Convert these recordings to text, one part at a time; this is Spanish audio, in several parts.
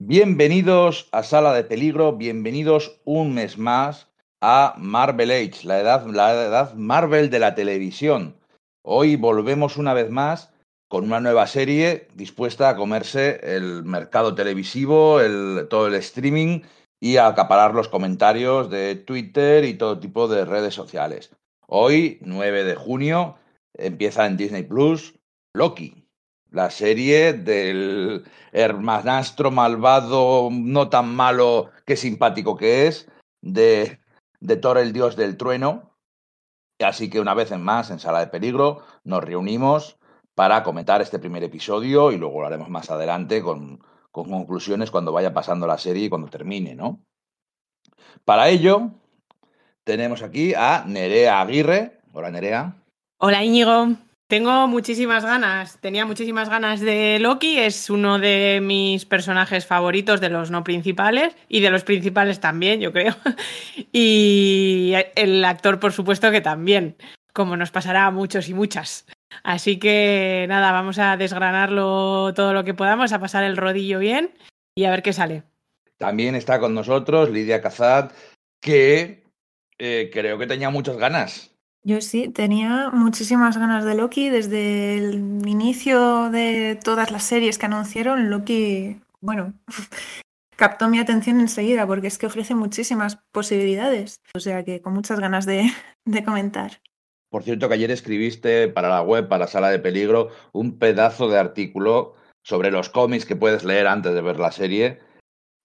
Bienvenidos a Sala de Peligro, bienvenidos un mes más a Marvel Age, la edad, la edad Marvel de la televisión. Hoy volvemos una vez más con una nueva serie dispuesta a comerse el mercado televisivo, el, todo el streaming y a acaparar los comentarios de Twitter y todo tipo de redes sociales. Hoy, 9 de junio, empieza en Disney Plus Loki, la serie del hermanastro malvado, no tan malo que simpático que es, de, de Thor el dios del trueno. Así que una vez más, en Sala de Peligro, nos reunimos para comentar este primer episodio y luego lo haremos más adelante con, con conclusiones cuando vaya pasando la serie y cuando termine, ¿no? Para ello, tenemos aquí a Nerea Aguirre. Hola, Nerea. Hola, Íñigo. Tengo muchísimas ganas, tenía muchísimas ganas de Loki, es uno de mis personajes favoritos de los no principales y de los principales también, yo creo. Y el actor, por supuesto, que también, como nos pasará a muchos y muchas. Así que nada, vamos a desgranarlo todo lo que podamos, a pasar el rodillo bien y a ver qué sale. También está con nosotros Lidia Cazad, que eh, creo que tenía muchas ganas yo sí, tenía muchísimas ganas de Loki desde el inicio de todas las series que anunciaron. Loki, bueno, captó mi atención enseguida porque es que ofrece muchísimas posibilidades. O sea que con muchas ganas de, de comentar. Por cierto, que ayer escribiste para la web, para la sala de peligro, un pedazo de artículo sobre los cómics que puedes leer antes de ver la serie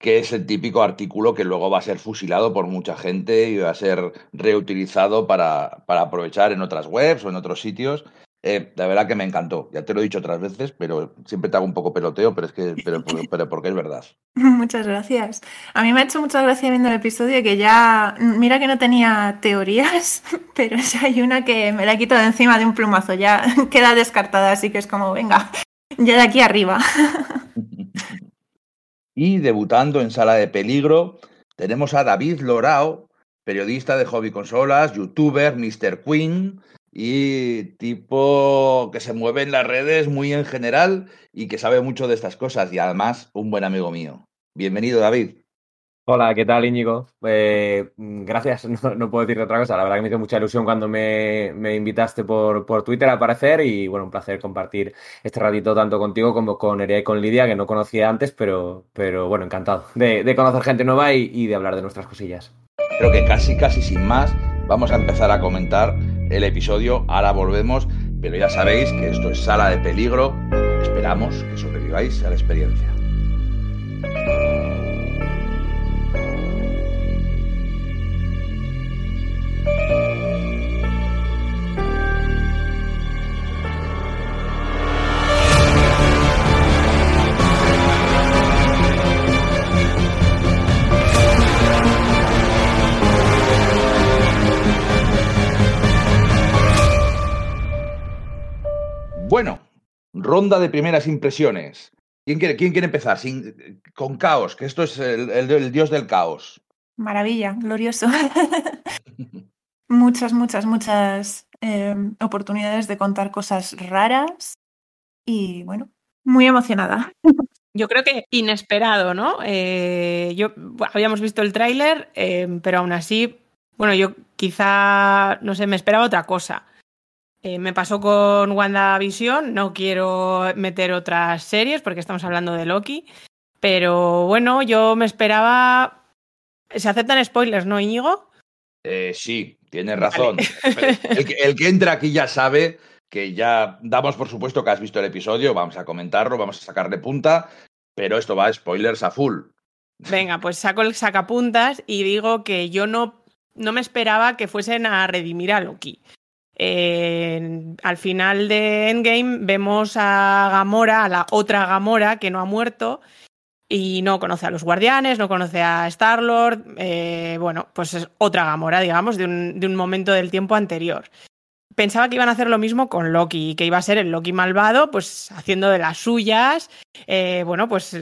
que es el típico artículo que luego va a ser fusilado por mucha gente y va a ser reutilizado para, para aprovechar en otras webs o en otros sitios. Eh, la verdad que me encantó. Ya te lo he dicho otras veces, pero siempre te hago un poco peloteo, pero es que, pero, pero, porque es verdad. Muchas gracias. A mí me ha hecho mucha gracia viendo el episodio que ya, mira que no tenía teorías, pero ya hay una que me la he quitado de encima de un plumazo, ya queda descartada, así que es como, venga, ya de aquí arriba. Y debutando en Sala de Peligro, tenemos a David Lorao, periodista de hobby consolas, youtuber, Mr. Queen y tipo que se mueve en las redes muy en general y que sabe mucho de estas cosas y además un buen amigo mío. Bienvenido, David. Hola, ¿qué tal Íñigo? Eh, gracias, no, puedo decir otra cosa. La verdad que me hizo mucha ilusión cuando me, me invitaste por, por, Twitter a aparecer y bueno, un placer compartir este ratito tanto contigo como con Nerea y con Lidia, que no conocía antes, pero, pero bueno, encantado de, conocer gente nueva y de hablar de nuestras cosillas. Creo que casi, casi sin más, vamos a empezar a comentar el episodio. Ahora volvemos, pero ya sabéis que esto es sala de peligro. Esperamos que sobreviváis a la experiencia. Ronda de primeras impresiones. ¿Quién quiere, quién quiere empezar? Sin, con caos, que esto es el, el, el dios del caos. Maravilla, glorioso. muchas, muchas, muchas eh, oportunidades de contar cosas raras y bueno, muy emocionada. Yo creo que inesperado, ¿no? Eh, yo habíamos visto el tráiler, eh, pero aún así, bueno, yo quizá, no sé, me esperaba otra cosa. Eh, me pasó con WandaVision, no quiero meter otras series porque estamos hablando de Loki, pero bueno, yo me esperaba... ¿Se aceptan spoilers, no, Íñigo? Eh, sí, tienes razón. Vale. El, que, el que entra aquí ya sabe que ya damos por supuesto que has visto el episodio, vamos a comentarlo, vamos a sacarle punta, pero esto va a spoilers a full. Venga, pues saco el sacapuntas y digo que yo no, no me esperaba que fuesen a redimir a Loki. Al final de Endgame vemos a Gamora, a la otra Gamora que no ha muerto y no conoce a los guardianes, no conoce a Star-Lord, eh, bueno, pues es otra Gamora, digamos, de un, momento del tiempo anterior. Pensaba que iban a hacer lo mismo con Loki, que iba a ser el Loki malvado, pues haciendo de las suyas, eh, bueno, pues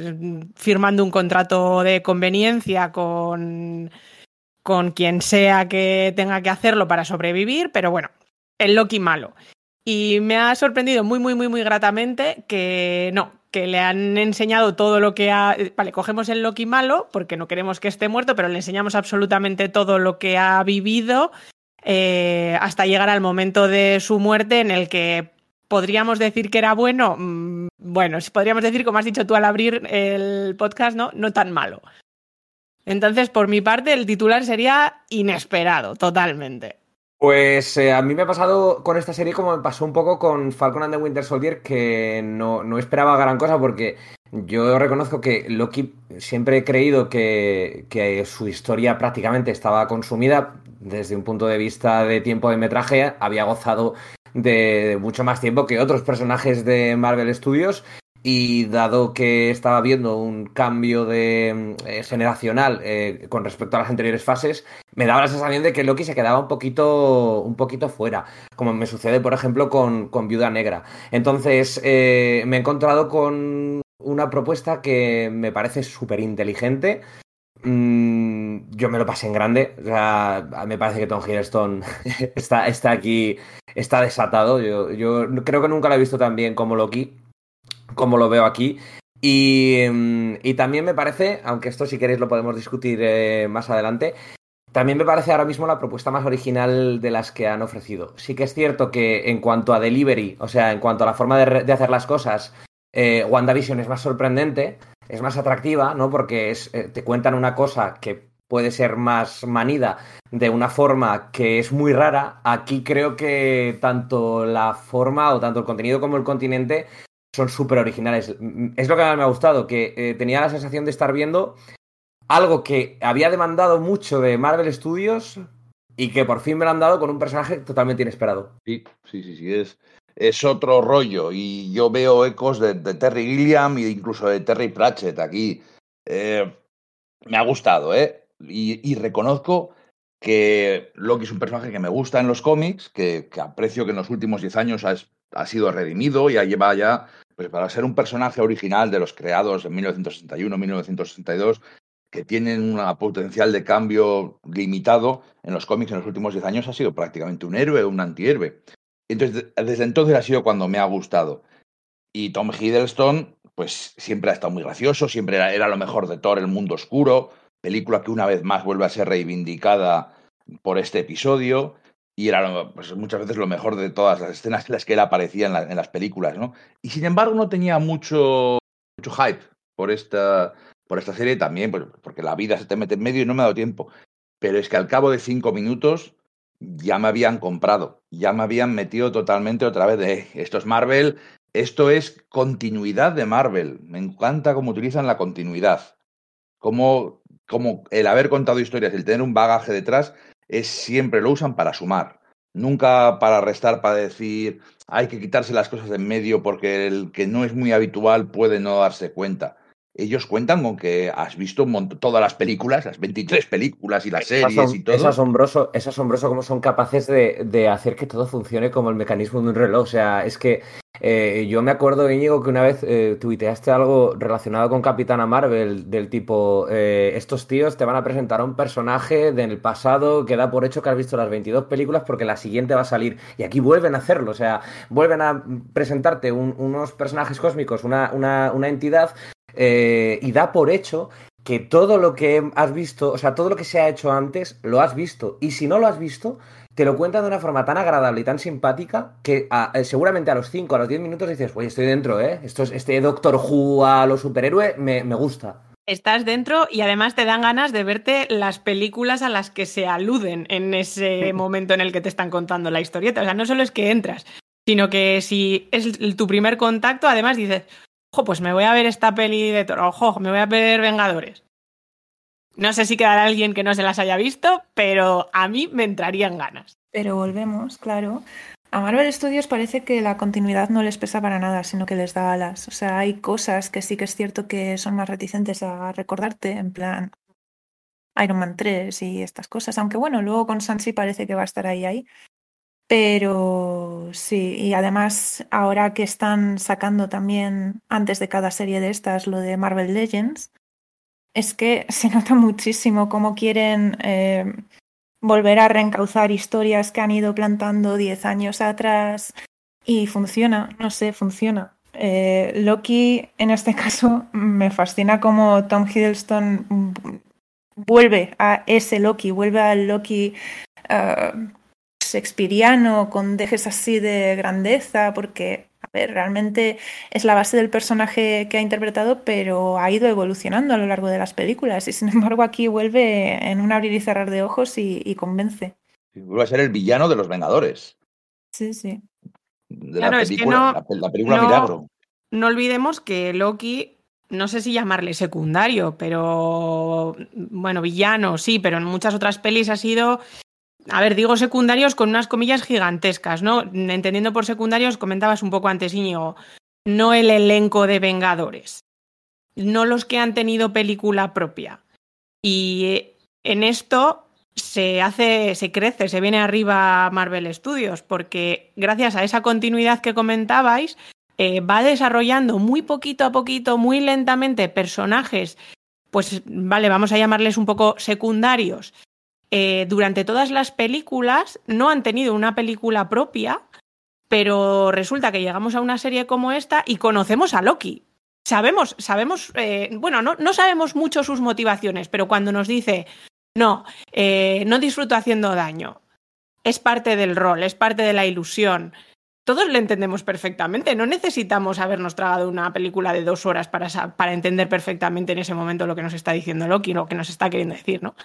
firmando un contrato de conveniencia con, con quien sea que tenga que hacerlo para sobrevivir, pero bueno, el Loki malo. Y me ha sorprendido muy, muy, muy, muy gratamente que no, que le han enseñado todo lo que ha... Vale, cogemos el Loki malo porque no queremos que esté muerto, pero le enseñamos absolutamente todo lo que ha vivido eh, hasta llegar al momento de su muerte en el que podríamos decir que era bueno. Mm, bueno, podríamos decir, como has dicho tú al abrir el podcast, ¿no? No tan malo. Entonces, por mi parte, el titular sería inesperado, totalmente. Pues eh, a mí me ha pasado con esta serie como me pasó un poco con Falcon and the Winter Soldier, que no, no esperaba gran cosa porque yo reconozco que Loki siempre he creído que, que, su historia prácticamente estaba consumida desde un punto de vista de tiempo de metraje. Había gozado de mucho más tiempo que otros personajes de Marvel Studios y dado que estaba viendo un cambio de eh, generacional eh, con respecto a las anteriores fases, me daba la sensación de que Loki se quedaba un poquito, un poquito fuera, como me sucede, por ejemplo, con, con Viuda Negra. Entonces, eh, me he encontrado con una propuesta que me parece súper inteligente. Mm, yo me lo pasé en grande. O sea, me parece que Tom Hiddleston está, está aquí, está desatado. Yo, yo creo que nunca lo he visto tan bien como Loki como lo veo aquí. Y, mm, y, también me parece, aunque esto si queréis lo podemos discutir eh, más adelante, también me parece ahora mismo la propuesta más original de las que han ofrecido. Sí que es cierto que en cuanto a delivery, o sea, en cuanto a la forma de, de hacer las cosas, eh, WandaVision es más sorprendente, es más atractiva, ¿no? Porque eh, te cuentan una cosa que puede ser más manida de una forma que es muy rara. Aquí creo que tanto la forma o tanto el contenido como el continente son súper originales. Es lo que más me ha gustado, que eh, tenía la sensación de estar viendo algo que había demandado mucho de Marvel Studios y que por fin me lo han dado con un personaje totalmente inesperado. Sí, sí, sí, sí, es, es otro rollo y yo veo ecos de, Terry Gilliam e incluso de Terry Pratchett aquí. Eh, me ha gustado, ¿eh? Y, reconozco que Loki es un personaje que me gusta en los cómics, que, aprecio que en los últimos 10 años ha, ha sido redimido y lleva ya pues para ser un personaje original de los creados en 1961-1962, que tienen un potencial de cambio limitado en los cómics en los últimos 10 años, ha sido prácticamente un héroe un antihéroe. Entonces, desde entonces ha sido cuando me ha gustado. Y Tom Hiddleston, pues siempre ha estado muy gracioso, siempre era, era lo mejor de Thor, El Mundo Oscuro, película que una vez más vuelve a ser reivindicada por este episodio y era pues, muchas veces lo mejor de todas las escenas en las que él aparecía en, la, las películas, ¿no? Y sin embargo no tenía mucho, mucho hype por esta, por esta serie también, pues, porque la vida se te mete en medio y no me ha dado tiempo. Pero es que al cabo de cinco minutos ya me habían comprado, ya me habían metido totalmente otra vez de esto es Marvel, esto es continuidad de Marvel. Me encanta cómo utilizan la continuidad. Cómo, cómo el haber contado historias, el tener un bagaje detrás, es siempre lo usan para sumar, nunca para restar, para decir hay que quitarse las cosas de en medio porque el que no es muy habitual puede no darse cuenta. Ellos cuentan con que has visto todas las películas, las 23 películas y las series y todo. Es asombroso, es asombroso cómo son capaces de, de, hacer que todo funcione como el mecanismo de un reloj. O sea, es que eh, yo me acuerdo, Íñigo, que una vez eh, tuiteaste algo relacionado con Capitana Marvel, del tipo, eh, estos tíos te van a presentar a un personaje del pasado que da por hecho que has visto las 22 películas porque la siguiente va a salir. Y aquí vuelven a hacerlo, o sea, vuelven a presentarte un, unos personajes cósmicos, una, una, una entidad, y da por hecho que todo lo que has visto, o sea, todo lo que se ha hecho antes, lo has visto. Y si no lo has visto, te lo cuentan de una forma tan agradable y tan simpática que a, eh, seguramente a los 5, a los 10 minutos dices, oye, estoy dentro, ¿eh? Esto es, este Doctor Who a los superhéroes me, me gusta. Estás dentro y además te dan ganas de verte las películas a las que se aluden en ese momento en el que te están contando la historieta. O sea, no solo es que entras, sino que si es tu primer contacto, además dices, ojo, pues me voy a ver esta peli de Toro, ojo, me voy a ver Vengadores. No sé si quedará alguien que no se las haya visto, pero a mí me entrarían ganas. Pero volvemos, claro. A Marvel Studios parece que la continuidad no les pesa para nada, sino que les da alas. O sea, hay cosas que sí que es cierto que son más reticentes a recordarte, en plan Iron Man 3 y estas cosas. Aunque bueno, luego con Sansi parece que va a estar ahí, ahí. Pero sí, y además ahora que están sacando también antes de cada serie de estas lo de Marvel Legends, es que se nota muchísimo cómo quieren eh, volver a reencauzar historias que han ido plantando 10 años atrás y funciona, no sé, funciona. Eh, Loki, en este caso, me fascina como Tom Hiddleston vuelve a ese Loki, vuelve al Loki uh, shakespeariano con dejes así de grandeza, porque, a ver, realmente es la base del personaje que ha interpretado, pero ha ido evolucionando a lo largo de las películas y sin embargo aquí vuelve en un abrir y cerrar de ojos y, y convence. Vuelve a ser el villano de los Vengadores. Sí, sí. De claro, la película, no, la, la película no, Milagro. No olvidemos que Loki no sé si llamarle secundario, pero bueno, villano, sí, pero en muchas otras pelis ha sido. A ver, digo secundarios con unas comillas gigantescas, ¿no? Entendiendo por secundarios, comentabas un poco antes, Íñigo, no el elenco de Vengadores, no los que han tenido película propia. Y en esto se hace, se crece, se viene arriba Marvel Studios, porque gracias a esa continuidad que comentabais, eh, va desarrollando muy poquito a poquito, muy lentamente personajes, pues vale, vamos a llamarles un poco secundarios. Eh, durante todas las películas no han tenido una película propia, pero resulta que llegamos a una serie como esta y conocemos a Loki. Sabemos, sabemos, eh, bueno, no, no, sabemos mucho sus motivaciones, pero cuando nos dice, no, eh, no disfruto haciendo daño, es parte del rol, es parte de la ilusión, todos lo entendemos perfectamente. No necesitamos habernos tragado una película de dos horas para, para entender perfectamente en ese momento lo que nos está diciendo Loki, lo que nos está queriendo decir, ¿no?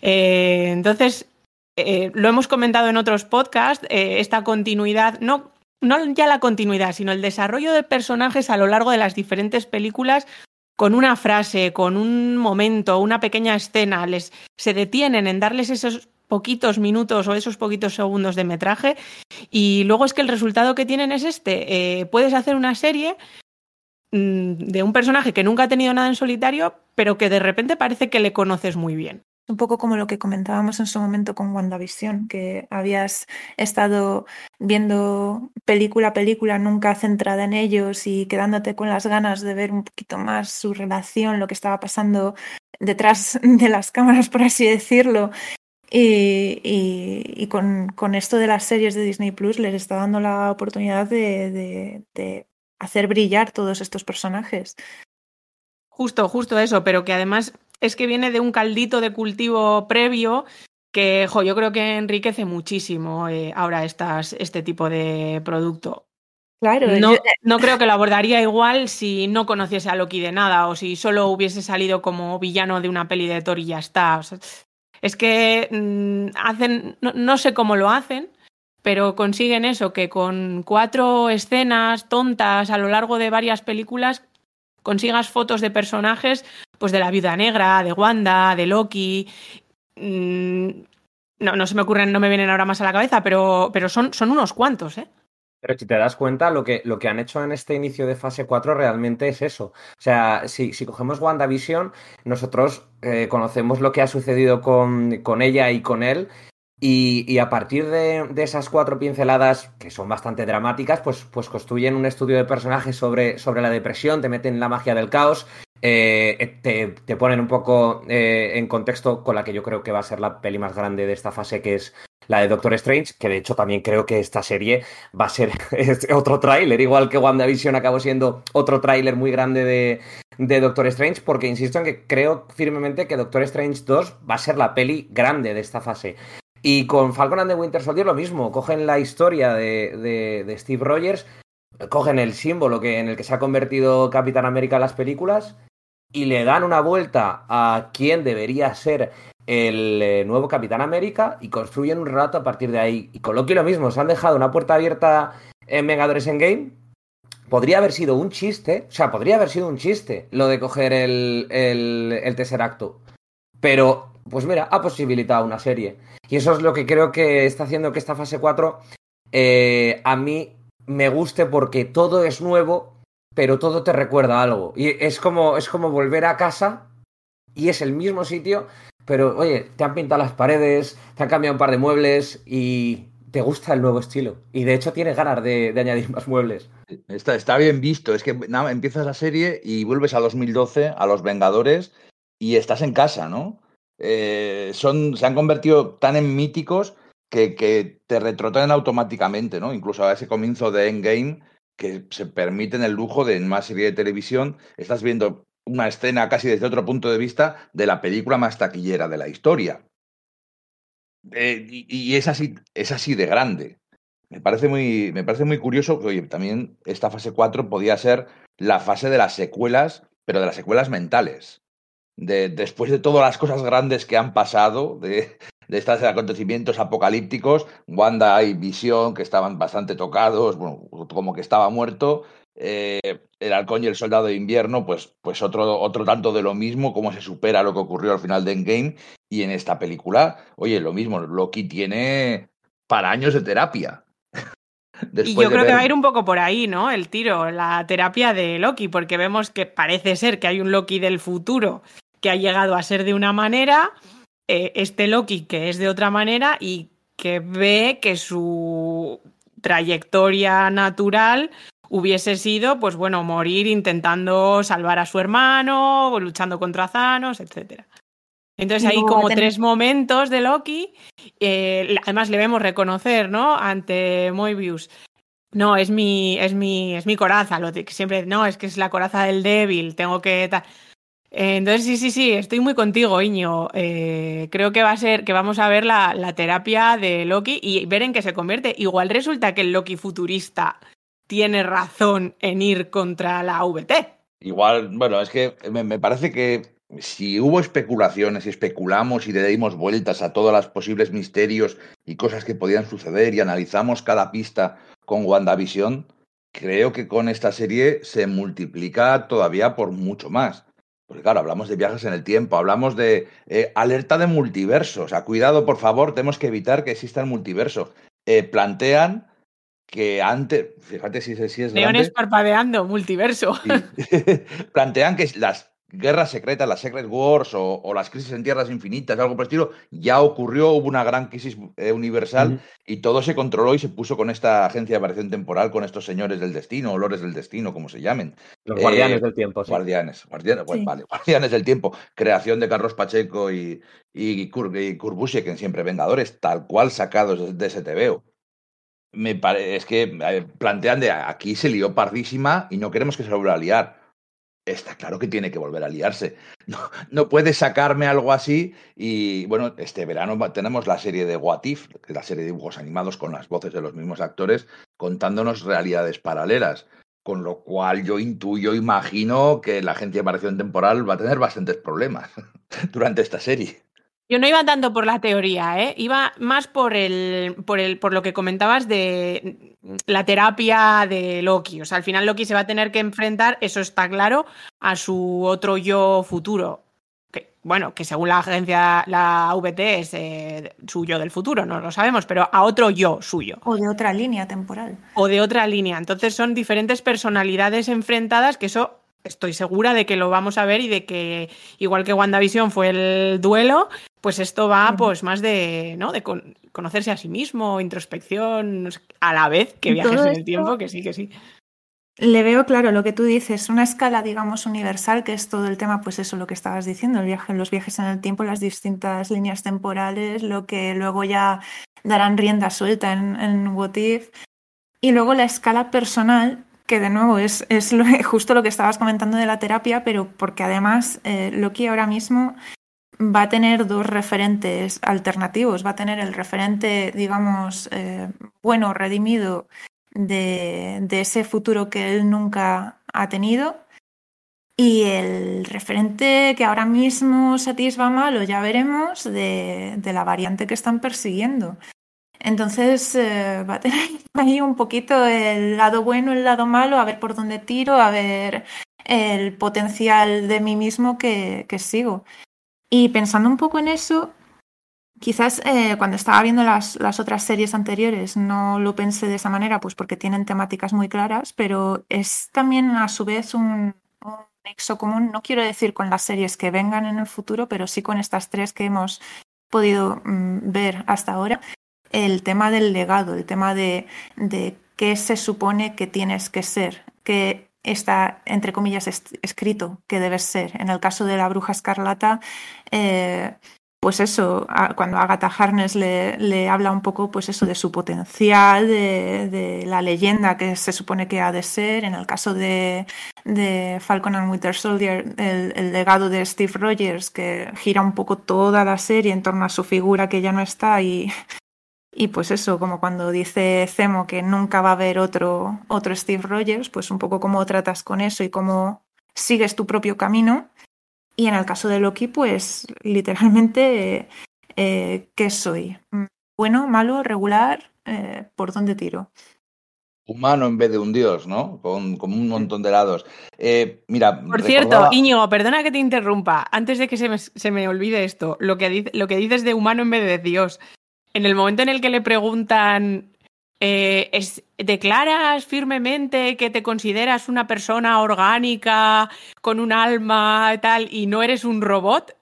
Eh, entonces, eh, lo hemos comentado en otros podcasts, eh, esta continuidad, no, no ya la continuidad, sino el desarrollo de personajes a lo largo de las diferentes películas con una frase, con un momento, una pequeña escena, les se detienen en darles esos poquitos minutos o esos poquitos segundos de metraje y luego es que el resultado que tienen es este. Eh, puedes hacer una serie mmm, de un personaje que nunca ha tenido nada en solitario, pero que de repente parece que le conoces muy bien. Un poco como lo que comentábamos en su momento con WandaVision, que habías estado viendo película a película, nunca centrada en ellos y quedándote con las ganas de ver un poquito más su relación, lo que estaba pasando detrás de las cámaras, por así decirlo, y, y, y con, con, esto de las series de Disney Plus les está dando la oportunidad de, de, de, hacer brillar todos estos personajes. Justo, justo eso, pero que además es que viene de un caldito de cultivo previo que jo, yo creo que enriquece muchísimo eh, ahora estas, este tipo de producto. Claro, no, yo... no, creo que lo abordaría igual si no conociese a Loki de nada o si solo hubiese salido como villano de una peli de Thor y ya está. O sea, es que mmm, hacen, no, no, sé cómo lo hacen, pero consiguen eso, que con cuatro escenas tontas a lo largo de varias películas consigas fotos de personajes, pues de la Viuda Negra, de Wanda, de Loki. Mmm, no, no se me ocurren, no me vienen ahora más a la cabeza, pero, pero son, son unos cuantos, ¿eh? Pero si te das cuenta, lo que, lo que han hecho en este inicio de fase 4 realmente es eso. O sea, si, si cogemos WandaVision, nosotros eh, conocemos lo que ha sucedido con, con ella y con él. Y, y a partir de, de, esas cuatro pinceladas, que son bastante dramáticas, pues, pues construyen un estudio de personajes sobre, sobre la depresión, te meten la magia del caos, eh, te, te, ponen un poco eh, en contexto con la que yo creo que va a ser la peli más grande de esta fase, que es la de Doctor Strange, que de hecho también creo que esta serie va a ser otro tráiler, igual que WandaVision acabó siendo otro tráiler muy grande de, de, Doctor Strange, porque insisto en que creo firmemente que Doctor Strange 2 va a ser la peli grande de esta fase. Y con Falcon and the Winter Soldier lo mismo, cogen la historia de, de, de Steve Rogers, cogen el símbolo que, en el que se ha convertido Capitán América en las películas y le dan una vuelta a quién debería ser el eh, nuevo Capitán América y construyen un relato a partir de ahí. Y con Loki lo mismo, se han dejado una puerta abierta en Vengadores Endgame. Podría haber sido un chiste, o sea, podría haber sido un chiste lo de coger el, el, tercer acto. Pero, pues mira, ha posibilitado una serie. Y eso es lo que creo que está haciendo que esta fase 4 eh, a mí me guste porque todo es nuevo, pero todo te recuerda algo. Y es como, es como volver a casa y es el mismo sitio, pero oye, te han pintado las paredes, te han cambiado un par de muebles y te gusta el nuevo estilo. Y de hecho tienes ganas de, añadir más muebles. Está, bien visto. Es que empiezas la serie y vuelves a 2012, a Los Vengadores, y estás en casa, ¿no? Eh, son, se han convertido tan en míticos que, que te retrotraen automáticamente, ¿no? Incluso a ese comienzo de Endgame que se permiten el lujo de en una serie de televisión, estás viendo una escena casi desde otro punto de vista de la película más taquillera de la historia. Eh, y, es, así, es así de grande. Me parece muy, me parece muy curioso que, oye, también esta fase 4 podía ser la fase de las secuelas, pero de las secuelas mentales. De, después de todas las cosas grandes que han pasado, de, de estos acontecimientos apocalípticos, Wanda y Visión, que estaban bastante tocados, bueno, como que estaba muerto, eh, el halcón y el soldado de invierno, pues, pues otro, otro tanto de lo mismo, cómo se supera lo que ocurrió al final de Endgame. Y en esta película, oye, lo mismo, Loki tiene para años de terapia. y yo creo ver... que va a ir un poco por ahí, ¿no? El tiro, la terapia de Loki, porque vemos que parece ser que hay un Loki del futuro que ha llegado a ser de una manera, eh, este Loki que es de otra manera y que ve que su trayectoria natural hubiese sido, pues bueno, morir intentando salvar a su hermano, luchando contra Thanos, etcétera. Entonces hay como tres momentos de Loki. Eh, además le vemos reconocer, ¿no? Ante Moebius. No, es mi, es mi, es mi coraza, lo que siempre, no, es que es la coraza del débil, tengo que. Eh, entonces, sí, sí, sí, estoy muy contigo, Iño. Eh, creo que va a ser, que vamos a ver la, la terapia de Loki y ver en qué se convierte. Igual resulta que el Loki futurista tiene razón en ir contra la VT. Igual, bueno, es que me, parece que si hubo especulaciones y especulamos y le dimos vueltas a todos los posibles misterios y cosas que podían suceder y analizamos cada pista con WandaVision, creo que con esta serie se multiplica todavía por mucho más. Porque claro, hablamos de viajes en el tiempo, hablamos de eh, alerta de multiverso. O sea, cuidado, por favor, tenemos que evitar que exista el multiverso. Eh, plantean que antes, fíjate si, si es Leones grande, parpadeando, multiverso. Sí. Plantean que las guerras secretas, las Secret Wars o, o, las crisis en tierras infinitas, algo por el estilo, ya ocurrió, hubo una gran crisis eh, universal uh -huh. y todo se controló y se puso con esta agencia de variación temporal, con estos señores del destino, olores del destino, como se llamen. Los eh, guardianes del tiempo. Sí. Guardianes, guardianes, sí. vale, guardianes del tiempo. Creación de Carlos Pacheco y, y, Kur, y Kurbusiek en Siempre Vengadores, tal cual sacados de ese TVO me parece es que plantean de aquí se lió pardísima y no queremos que se vuelva a liar. Está claro que tiene que volver a liarse. No, no puede sacarme algo así. Y bueno, este verano tenemos la serie de What If, la serie de dibujos animados con las voces de los mismos actores, contándonos realidades paralelas. Con lo cual yo intuyo, imagino que la agencia de variación temporal va a tener bastantes problemas durante esta serie. Yo no iba tanto por la teoría, ¿eh? iba más por el, por el, por lo que comentabas de la terapia de Loki. O sea, al final Loki se va a tener que enfrentar, eso está claro, a su otro yo futuro. Que, bueno, que según la agencia, la VT es eh, su yo del futuro, no lo sabemos, pero a otro yo suyo. O de otra línea temporal. O de otra línea. Entonces son diferentes personalidades enfrentadas que eso estoy segura de que lo vamos a ver y de que, igual que WandaVision fue el duelo, pues esto va pues más de, ¿no? de con, conocerse a sí mismo, introspección, a la vez que viajes en el tiempo, que sí, que sí. Le veo claro lo que tú dices, una escala, digamos, universal, que es todo el tema, pues eso, lo que estabas diciendo, el viaje, los viajes en el tiempo, las distintas líneas temporales, lo que luego ya darán rienda suelta en, en What If. Y luego la escala personal, que de nuevo es, es lo, justo lo que estabas comentando de la terapia, pero porque además eh, Loki ahora mismo va a tener dos referentes alternativos. Va a tener el referente, digamos, eh, bueno, redimido de, de, ese futuro que él nunca ha tenido. Y el referente que ahora mismo satisfa malo, ya veremos, de, de la variante que están persiguiendo. Entonces eh, va a tener ahí un poquito el lado bueno, el lado malo, a ver por dónde tiro, a ver el potencial de mí mismo que, sigo. Y pensando un poco en eso, quizás eh, cuando estaba viendo las, las, otras series anteriores no lo pensé de esa manera, pues porque tienen temáticas muy claras, pero es también a su vez un, un nexo común, no quiero decir con las series que vengan en el futuro, pero sí con estas tres que hemos podido mm, ver hasta ahora, el tema del legado, el tema de, de qué se supone que tienes que ser, que está, entre comillas, escrito que debes ser. En el caso de la bruja escarlata, eh, pues eso, cuando Agatha Harness le, habla un poco, pues eso, de su potencial, de, la leyenda que se supone que ha de ser. En el caso de, de Falcon and Winter Soldier, el, el, legado de Steve Rogers, que gira un poco toda la serie en torno a su figura que ya no está y, y pues eso, como cuando dice Zemo que nunca va a haber otro, otro Steve Rogers, pues un poco cómo tratas con eso y cómo sigues tu propio camino y en el caso de Loki, pues literalmente, eh, ¿qué soy? ¿Bueno, malo, regular? Eh, ¿Por dónde tiro? Humano en vez de un dios, ¿no? Con, con un montón de lados. Eh, mira. Por recordaba... cierto, Íñigo, perdona que te interrumpa. Antes de que se me, se me olvide esto, lo que, lo que dices de humano en vez de dios. En el momento en el que le preguntan eh, es, ¿declaras firmemente que te consideras una persona orgánica, con un alma y tal, y no eres un robot?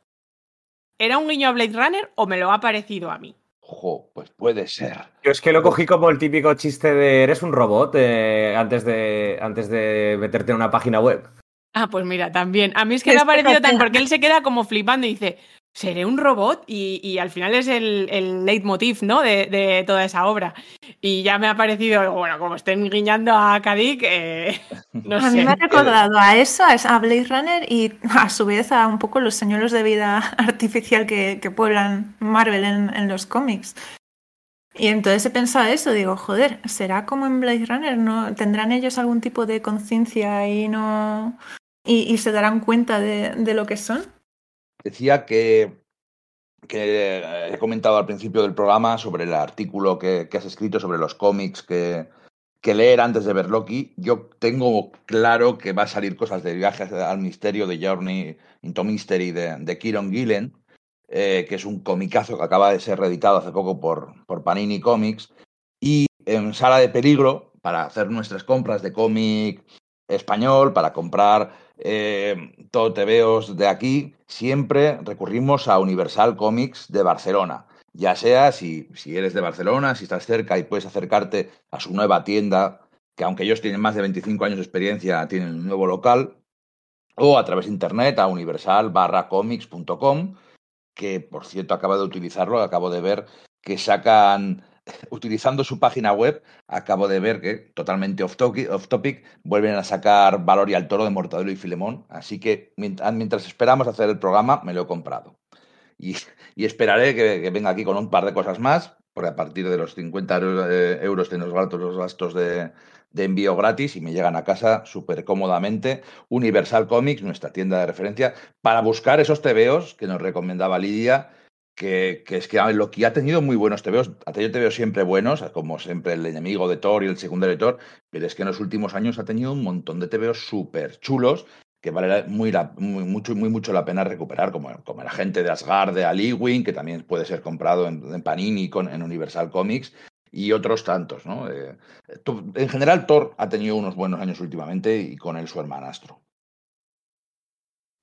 ¿Era un guiño a Blade Runner o me lo ha parecido a mí? Ojo, pues puede ser. Yo es que lo cogí como el típico chiste de eres un robot eh, antes, de, antes de meterte en una página web. Ah, pues mira, también. A mí es que me ha parecido tan porque él se queda como flipando y dice, seré un robot y, y al final es el, el leitmotiv ¿no? De, de, toda esa obra. Y ya me ha parecido, bueno, como estén guiñando a Kadik, eh, no a sé. mí me ha recordado a eso, a Blade Runner y a su vez a un poco los señuelos de vida artificial que, que pueblan Marvel en, en, los cómics. Y entonces he pensado eso, digo, joder, ¿será como en Blade Runner? ¿No? ¿Tendrán ellos algún tipo de conciencia y no... Y, y, se darán cuenta de, de lo que son? Decía que, que, he comentado al principio del programa sobre el artículo que, que has escrito sobre los cómics que, que, leer antes de ver Loki. Yo tengo claro que va a salir cosas de viajes al misterio de Journey into Mystery de, de Kieron Gillen, eh, que es un comicazo que acaba de ser reeditado hace poco por, por Panini Comics. Y en Sala de Peligro, para hacer nuestras compras de cómic español, para comprar eh, todo TVOs de aquí, siempre recurrimos a Universal Comics de Barcelona. Ya sea si, si eres de Barcelona, si estás cerca y puedes acercarte a su nueva tienda, que aunque ellos tienen más de 25 años de experiencia, tienen un nuevo local, o a través de internet a universal comics.com, que por cierto acabo de utilizarlo, acabo de ver que sacan utilizando su página web, acabo de ver que, totalmente off topic, off topic, vuelven a sacar Valor y al Toro de Mortadelo y Filemón. Así que mientras esperamos hacer el programa, me lo he comprado. Y, esperaré que, venga aquí con un par de cosas más, porque a partir de los 50 euros que nos gastos los gastos de, de envío gratis y me llegan a casa súper cómodamente. Universal Comics, nuestra tienda de referencia, para buscar esos tebeos que nos recomendaba Lidia que, que, es que Loki ha tenido muy buenos TVOs, ha tenido TVOs siempre buenos, como siempre el enemigo de Thor y el secundario de Thor, pero es que en los últimos años ha tenido un montón de TVOs súper chulos que vale muy, mucho, muy mucho la pena recuperar, como, como la gente de Asgard, de Aliwin, que también puede ser comprado en, en Panini, con, en Universal Comics, y otros tantos. ¿no? Eh, en general, Thor ha tenido unos buenos años últimamente y con él su hermanastro.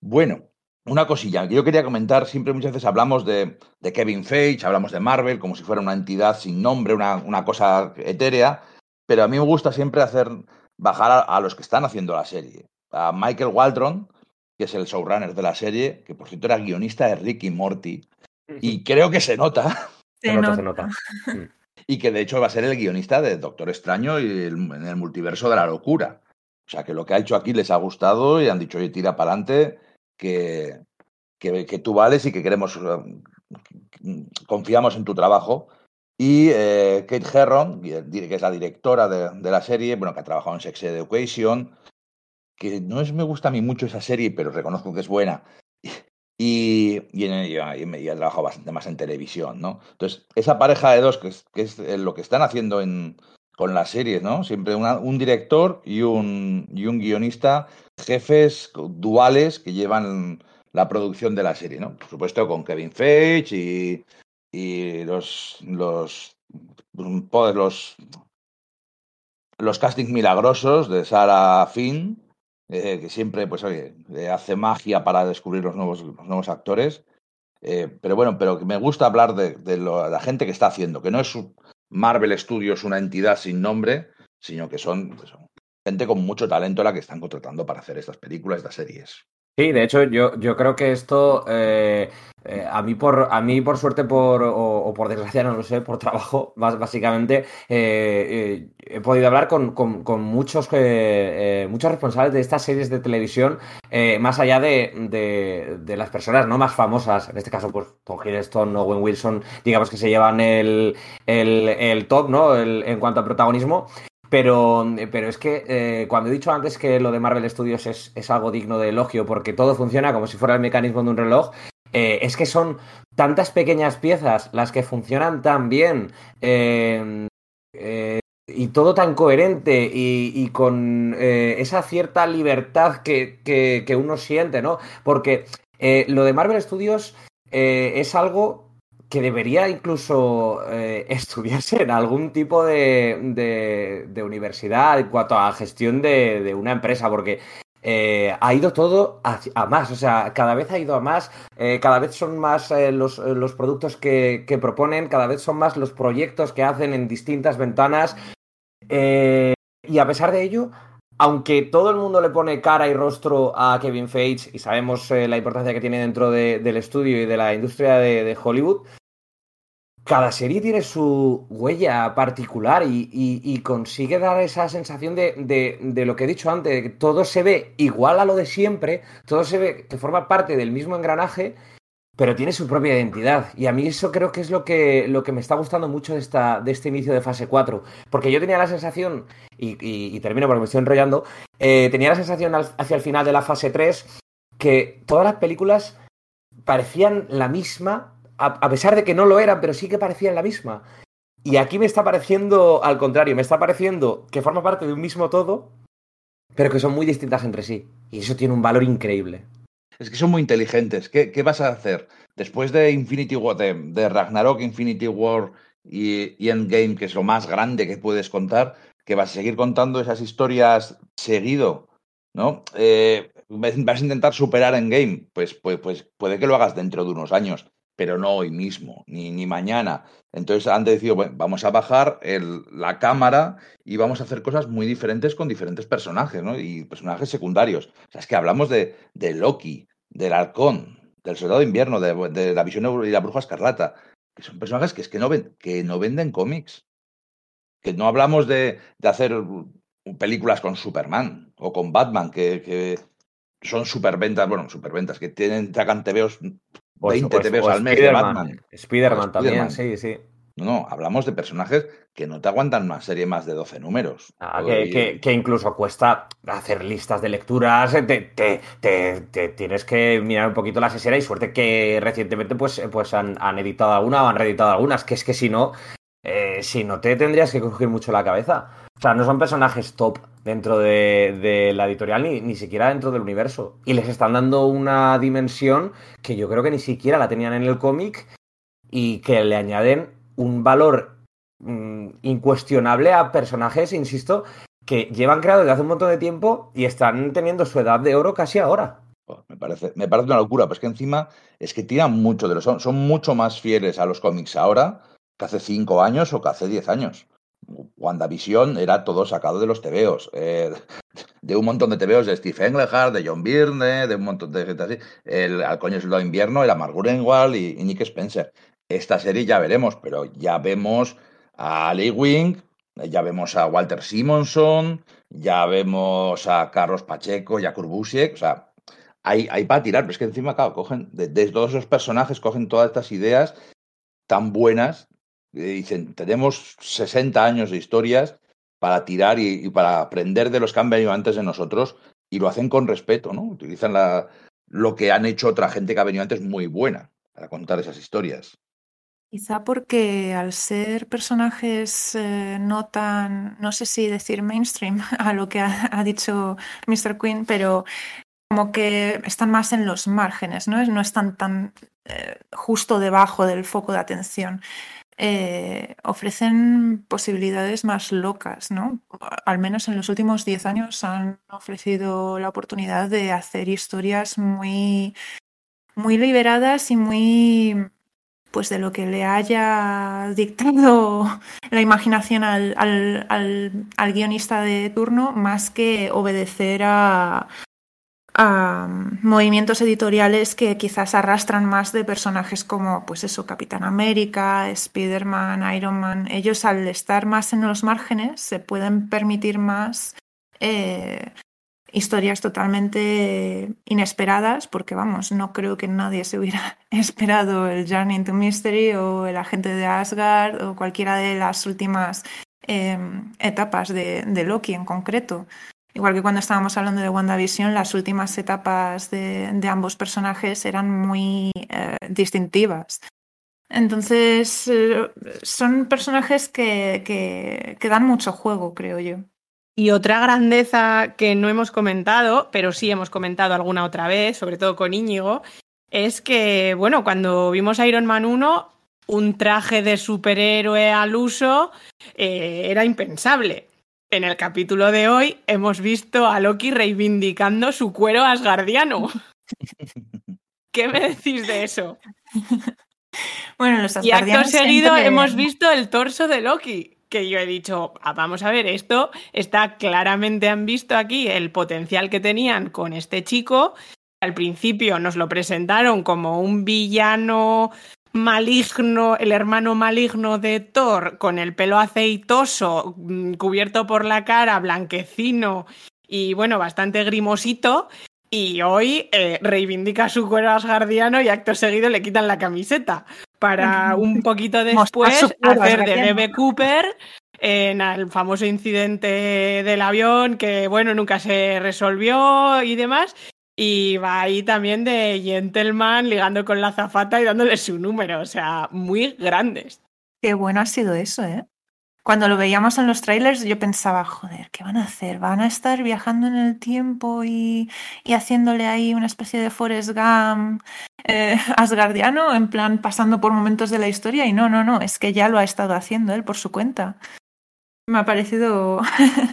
Bueno, una cosilla que yo quería comentar, siempre muchas veces hablamos de, de, Kevin Feige, hablamos de Marvel como si fuera una entidad sin nombre, una, una cosa etérea, pero a mí me gusta siempre hacer bajar a, a, los que están haciendo la serie. A Michael Waldron, que es el showrunner de la serie, que por cierto era guionista de Ricky Morty, y creo que se nota. Se, Se nota. se nota. Y que de hecho va a ser el guionista de Doctor Extraño y el, en el multiverso de la locura. O sea que lo que ha hecho aquí les ha gustado y han dicho, oye, tira para adelante que, que, que, tú vales y que queremos, uh, confiamos en tu trabajo. Y eh, Kate Herron, que es la directora de, de, la serie, bueno, que ha trabajado en Sex Education, que no es, me gusta a mí mucho esa serie, pero reconozco que es buena. Y, y, en, y, y, ha trabajado bastante más en televisión, ¿no? Entonces, esa pareja de dos, que es, que es lo que están haciendo en, con las series, ¿no? Siempre una, un director y un, y un guionista, jefes duales que llevan la producción de la serie, ¿no? Por supuesto con Kevin Feige y, los, los, los, los castings milagrosos de Sarah Finn, eh, que siempre, pues, oye, hace magia para descubrir los nuevos, los nuevos actores. Eh, pero bueno, pero me gusta hablar de, la gente que está haciendo, que no es Marvel Studios una entidad sin nombre, sino que son, pues, son gente con mucho talento la que están contratando para hacer estas películas, estas series. Sí, de hecho, yo, yo creo que esto eh, eh, a, mí por, a mí, por suerte por, o, por desgracia, no lo sé, por trabajo, básicamente, eh, he podido hablar con, con, muchos, muchos responsables de estas series de televisión, más allá de, de, las personas no más famosas, en este caso, pues Tom Hiddleston o Owen Wilson, digamos que se llevan el, el, el top, ¿no? en cuanto a protagonismo. Pero, pero es que eh, cuando he dicho antes que lo de Marvel Studios es, es, algo digno de elogio porque todo funciona como si fuera el mecanismo de un reloj, eh, es que son tantas pequeñas piezas las que funcionan tan bien eh, y todo tan coherente y, con esa cierta libertad que, que, que, uno siente, ¿no? Porque lo de Marvel Studios es algo que debería incluso eh, estudiarse en algún tipo de, de, universidad en cuanto a gestión de, de una empresa, porque eh, ha ido todo a, más, o sea, cada vez ha ido a más, eh, cada vez son más los, los, productos que, que, proponen, cada vez son más los proyectos que hacen en distintas ventanas. y a pesar de ello, aunque todo el mundo le pone cara y rostro a Kevin Feige y sabemos la importancia que tiene dentro de, del estudio y de la industria de Hollywood, cada serie tiene su huella particular y, consigue dar esa sensación de, lo que he dicho antes, de que todo se ve igual a lo de siempre, todo se ve que forma parte del mismo engranaje, pero tiene su propia identidad. Y a mí eso creo que es lo que, me está gustando mucho de este inicio de fase 4, porque yo tenía la sensación, y, termino porque me estoy enrollando, eh, tenía la sensación hacia el final de la fase 3 que todas las películas parecían la misma a, pesar de que no lo eran, pero sí que parecían la misma. Y aquí me está pareciendo al contrario, me está pareciendo que forma parte de un mismo todo, pero que son muy distintas entre sí. Y eso tiene un valor increíble. Es que son muy inteligentes. ¿Qué, qué vas a hacer? Después de Infinity War, de, Ragnarok, Infinity War y, y, Endgame, que es lo más grande que puedes contar, que vas a seguir contando esas historias seguido, ¿no? Eh, vas a intentar superar Endgame, pues, pues, pues puede que lo hagas dentro de unos años pero no hoy mismo, ni, ni mañana. Entonces han decidido, bueno, vamos a bajar la cámara y vamos a hacer cosas muy diferentes con diferentes personajes, ¿no? Y personajes secundarios. O sea, es que hablamos de, de Loki, del Halcón, del Soldado de Invierno, de, la Visión y la Bruja Escarlata, que son personajes que es que no, que no venden cómics. Que no hablamos de, de hacer películas con Superman o con Batman, que, que son superventas, bueno, superventas, que tienen, sacan TVOs 20 TVs al mes de Batman. Spider-Man también, sí, sí. No, no, hablamos de personajes que no te aguantan una serie más de 12 números. Ah, que, que, incluso cuesta hacer listas de lecturas, te, te, te, tienes que mirar un poquito la sesión y suerte que recientemente pues, pues han, han editado alguna o han reeditado algunas, que es que si no, eh, si no te tendrías que coger mucho la cabeza. O sea, no son personajes top dentro de, la editorial ni, ni, siquiera dentro del universo. Y les están dando una dimensión que yo creo que ni siquiera la tenían en el cómic y que le añaden un valor mm, incuestionable a personajes, insisto, que llevan creados desde hace un montón de tiempo y están teniendo su edad de oro casi ahora. Me parece, me parece una locura, pues que encima es que tiran mucho de los. Son, son mucho más fieles a los cómics ahora que hace cinco años o que hace diez años. WandaVision era todo sacado de los tebeos, eh, de un montón de tebeos de Steve Englehart, de John Byrne, de un montón de gente así. El Al coño de invierno era Mark Gruenwald y, Nick Spencer. Esta serie ya veremos, pero ya vemos a Lee Wing, ya vemos a Walter Simonson, ya vemos a Carlos Pacheco y a Kurbusiek, o sea, hay, hay para tirar, pero es que encima, claro, cogen, de, de todos esos personajes, cogen todas estas ideas tan buenas dicen, tenemos 60 años de historias para tirar y, para aprender de los que han venido antes de nosotros y lo hacen con respeto, ¿no? Utilizan la, lo que han hecho otra gente que ha venido antes muy buena para contar esas historias. Quizá porque al ser personajes eh, no tan, no sé si decir mainstream a lo que ha, dicho Mr. Quinn, pero como que están más en los márgenes, ¿no? No están tan eh, justo debajo del foco de atención eh, ofrecen posibilidades más locas, ¿no? Al menos en los últimos 10 años han ofrecido la oportunidad de hacer historias muy, muy liberadas y muy pues de lo que le haya dictado la imaginación al, al, al, al guionista de turno, más que obedecer a, movimientos editoriales que quizás arrastran más de personajes como, pues eso, Capitán América, Spider-Man, Iron Man. Ellos al estar más en los márgenes se pueden permitir más eh, historias totalmente inesperadas, porque vamos, no creo que nadie se hubiera esperado el Journey into Mystery o el agente de Asgard o cualquiera de las últimas em, etapas de, Loki en concreto. Igual que cuando estábamos hablando de WandaVision, las últimas etapas de, ambos personajes eran muy eh, distintivas. Entonces, eh, son personajes que, que dan mucho juego, creo yo. Y otra grandeza que no hemos comentado, pero sí hemos comentado alguna otra vez, sobre todo con Íñigo, es que, bueno, cuando vimos Iron Man 1, un traje de superhéroe al uso eh, era impensable. En el capítulo de hoy hemos visto a Loki reivindicando su cuero asgardiano. ¿Qué me decís de eso? Bueno, los Y acto seguido hemos visto el torso de Loki que yo he dicho, ah, vamos a ver, esto está claramente han visto aquí el potencial que tenían con este chico. Al principio nos lo presentaron como un villano maligno, el hermano maligno de Thor, con el pelo aceitoso, mm, cubierto por la cara, blanquecino y bueno, bastante grimosito. Y hoy eh, reivindica su cuero asgardiano y acto seguido le quitan la camiseta para un poquito después hacer de Bebe Cooper en el famoso incidente del avión que, bueno, nunca se resolvió y demás. Y va ahí también de gentleman ligando con la zafata y dándole su número, o sea, muy grandes. Qué bueno ha sido eso, ¿eh? cuando lo veíamos en los trailers yo pensaba, joder, ¿qué van a hacer? ¿Van a estar viajando en el tiempo y, haciéndole ahí una especie de Forrest Gump eh, asgardiano, en plan pasando por momentos de la historia? Y no, no, no, es que ya lo ha estado haciendo él por su cuenta. Me ha parecido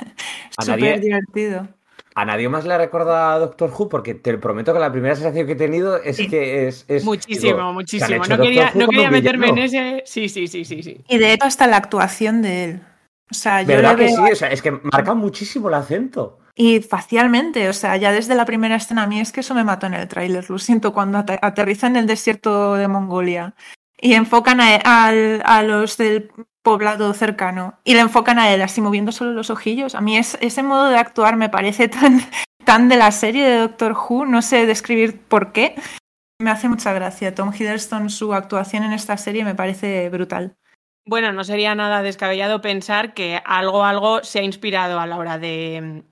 súper divertido. A nadie más le recordado a Doctor Who porque te prometo que la primera sensación que he tenido es que es... muchísimo, muchísimo. No quería, no quería meterme en ese... Sí, sí, sí, sí, sí. Y de hecho hasta la actuación de él. O sea, yo ¿Verdad que sí? O sea, es que marca muchísimo el acento. Y facialmente, o sea, ya desde la primera escena a mí es que eso me mató en el tráiler. Lo siento cuando aterriza en el desierto de Mongolia y enfocan a, a, los del poblado cercano y le enfocan a él así moviendo solo los ojillos. A mí es, ese modo de actuar me parece tan, tan de la serie de Doctor Who, no sé describir por qué. Me hace mucha gracia. Tom Hiddleston, su actuación en esta serie me parece brutal. Bueno, no sería nada descabellado pensar que algo, algo se ha inspirado a la hora de,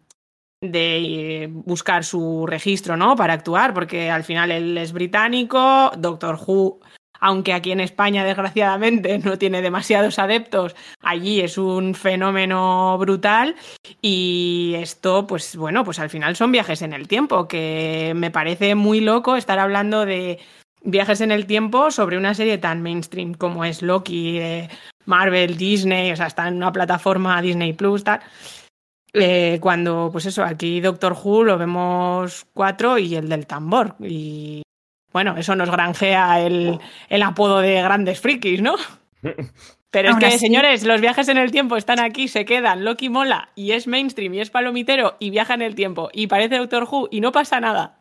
de buscar su registro, ¿no? Para actuar, porque al final él es británico, Doctor Who aunque aquí en España desgraciadamente no tiene demasiados adeptos, allí es un fenómeno brutal y esto pues bueno, pues al final son viajes en el tiempo, que me parece muy loco estar hablando de viajes en el tiempo sobre una serie tan mainstream como es Loki, Marvel, Disney, o sea, está en una plataforma Disney Plus, tal. Eh, cuando, pues eso, aquí Doctor Who lo vemos cuatro y el del tambor. Y bueno, eso nos granjea el, apodo de grandes frikis, ¿no? Pero es que, señores, los viajes en el tiempo están aquí, se quedan. Loki mola y es mainstream y es palomitero y viaja en el tiempo y parece Doctor Who y no pasa nada.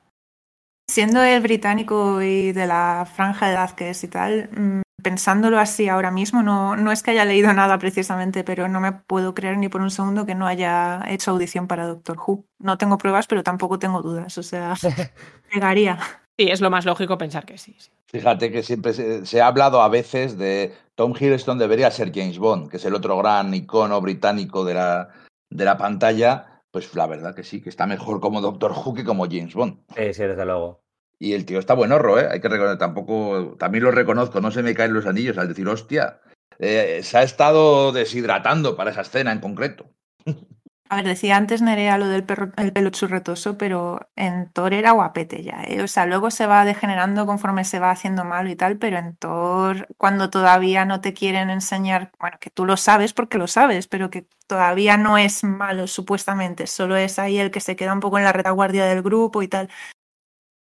Siendo el británico y de la franja de edad que es y tal, mm, pensándolo así ahora mismo, no, no es que haya leído nada precisamente, pero no me puedo creer ni por un segundo que no haya hecho audición para Doctor Who. No tengo pruebas, pero tampoco tengo dudas. O sea, pegaría. Sí, es lo más lógico pensar que sí. Fíjate que siempre se, ha hablado a veces de Tom Hiddleston debería ser James Bond, que es el otro gran icono británico de la, de la pantalla. Pues la verdad que sí, que está mejor como Doctor Who que como James Bond. Sí, sí, desde luego. Y el tío está buenorro, ¿eh? Hay que reconocer, tampoco, también lo reconozco, no se me caen los anillos al decir, hostia, eh, se ha estado deshidratando para esa escena en concreto. A ver, decía antes Nerea lo del perro, el pelo churretoso, pero en Thor era guapete ya, ¿eh? O sea, luego se va degenerando conforme se va haciendo malo y tal, pero en Thor, cuando todavía no te quieren enseñar, bueno, que tú lo sabes porque lo sabes, pero que todavía no es malo supuestamente, solo es ahí el que se queda un poco en la retaguardia del grupo y tal.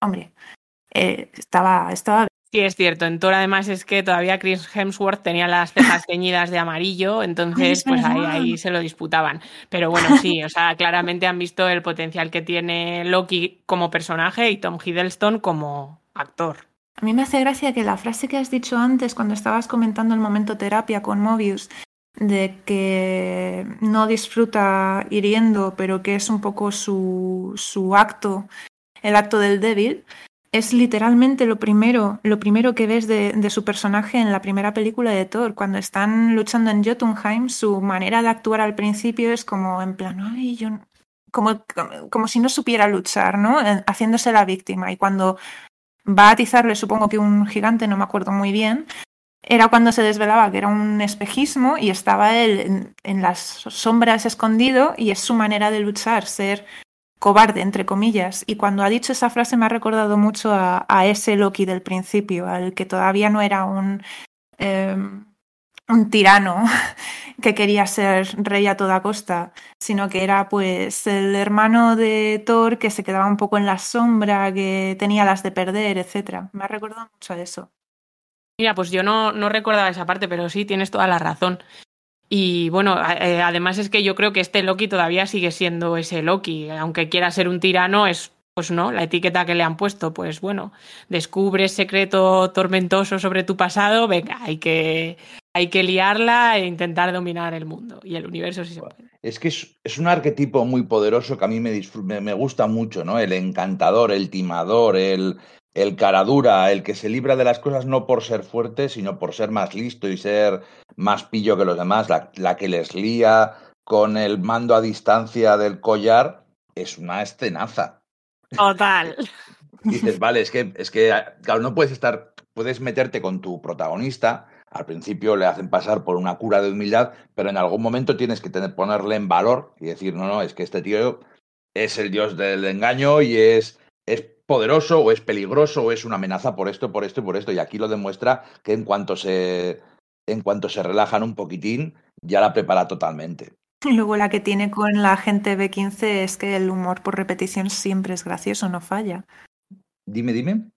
Hombre, eh, estaba, estaba Sí, es cierto. En Thor además es que todavía Chris Hemsworth tenía las cejas teñidas de amarillo, entonces pues ahí, ahí se lo disputaban. Pero bueno, sí, o sea, claramente han visto el potencial que tiene Loki como personaje y Tom Hiddleston como actor. A mí me hace gracia que la frase que has dicho antes cuando estabas comentando el momento terapia con Mobius, de que no disfruta hiriendo, pero que es un poco su, su acto, el acto del débil, es literalmente lo primero, lo primero que ves de, su personaje en la primera película de Thor. Cuando están luchando en Jotunheim, su manera de actuar al principio es como en plan, ay, yo como, como, como si no supiera luchar, ¿no? Haciéndose la víctima. Y cuando va a atizarle, supongo que un gigante, no me acuerdo muy bien, era cuando se desvelaba que era un espejismo y estaba él en, en las sombras escondido y es su manera de luchar, ser cobarde, entre comillas. Y cuando ha dicho esa frase me ha recordado mucho a, ese Loki del principio, al que todavía no era un, eh, un tirano que quería ser rey a toda costa, sino que era pues el hermano de Thor que se quedaba un poco en la sombra, que tenía las de perder, etc. Me ha recordado mucho a eso. Mira, pues yo no, no recordaba esa parte, pero sí, tienes toda la razón. Y bueno, eh, además es que yo creo que este Loki todavía sigue siendo ese Loki. Aunque quiera ser un tirano, es pues no, la etiqueta que le han puesto. Pues bueno, descubres secreto tormentoso sobre tu pasado, venga, hay que, hay que liarla e intentar dominar el mundo y el universo si se puede. Es que es, es un arquetipo muy poderoso que a mí me, me, me, gusta mucho, ¿no? El encantador, el timador, el, el cara dura, el que se libra de las cosas no por ser fuerte, sino por ser más listo y ser más pillo que los demás, la, la que les lía con el mando a distancia del collar, es una escenaza. Total. Dices, vale, es que, es que, claro, no puedes estar, puedes meterte con tu protagonista, al principio le hacen pasar por una cura de humildad, pero en algún momento tienes que tener, ponerle en valor y decir, no, no, es que este tío es el dios del engaño y es poderoso o es peligroso o es una amenaza por esto, por esto y por esto. Y aquí lo demuestra que en cuanto se, en cuanto se relajan un poquitín, ya la prepara totalmente. Y luego la que tiene con la gente B15 es que el humor por repetición siempre es gracioso, no falla. Dime, dime.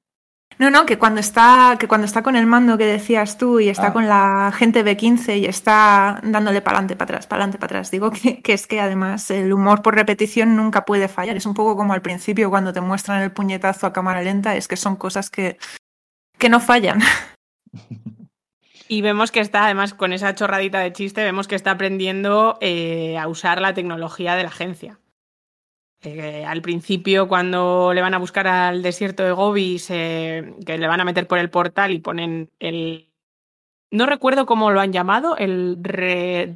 No, no, que cuando está, que cuando está con el mando que decías tú y está ah. con la gente B15 y está dándole para adelante, para atrás, para adelante, para atrás, digo que, que, es que además el humor por repetición nunca puede fallar. Es un poco como al principio cuando te muestran el puñetazo a cámara lenta, es que son cosas que, que no fallan. Y vemos que está, además, con esa chorradita de chiste, vemos que está aprendiendo eh, a usar la tecnología de la agencia. Eh, al principio, cuando le van a buscar al desierto de Gobi, se, que le van a meter por el portal y ponen el. No recuerdo cómo lo han llamado, el re,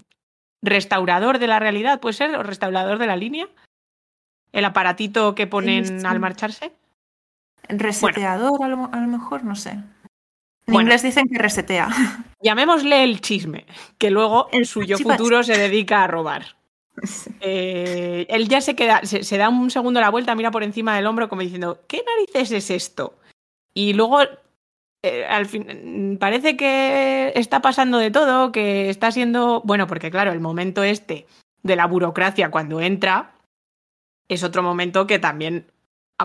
restaurador de la realidad, ¿puede ser? ¿O restaurador de la línea? El aparatito que ponen sí, sí. al marcharse. Reseteador, bueno. a, lo, a, lo, mejor, no sé. En bueno, inglés dicen que resetea. Llamémosle el chisme, que luego el suyo futuro se dedica a robar. Eh, él ya se queda, se, da un segundo la vuelta, mira por encima del hombro como diciendo, ¿qué narices es esto? Y luego eh, al fin parece que está pasando de todo, que está siendo, bueno, porque claro, el momento este de la burocracia cuando entra es otro momento que también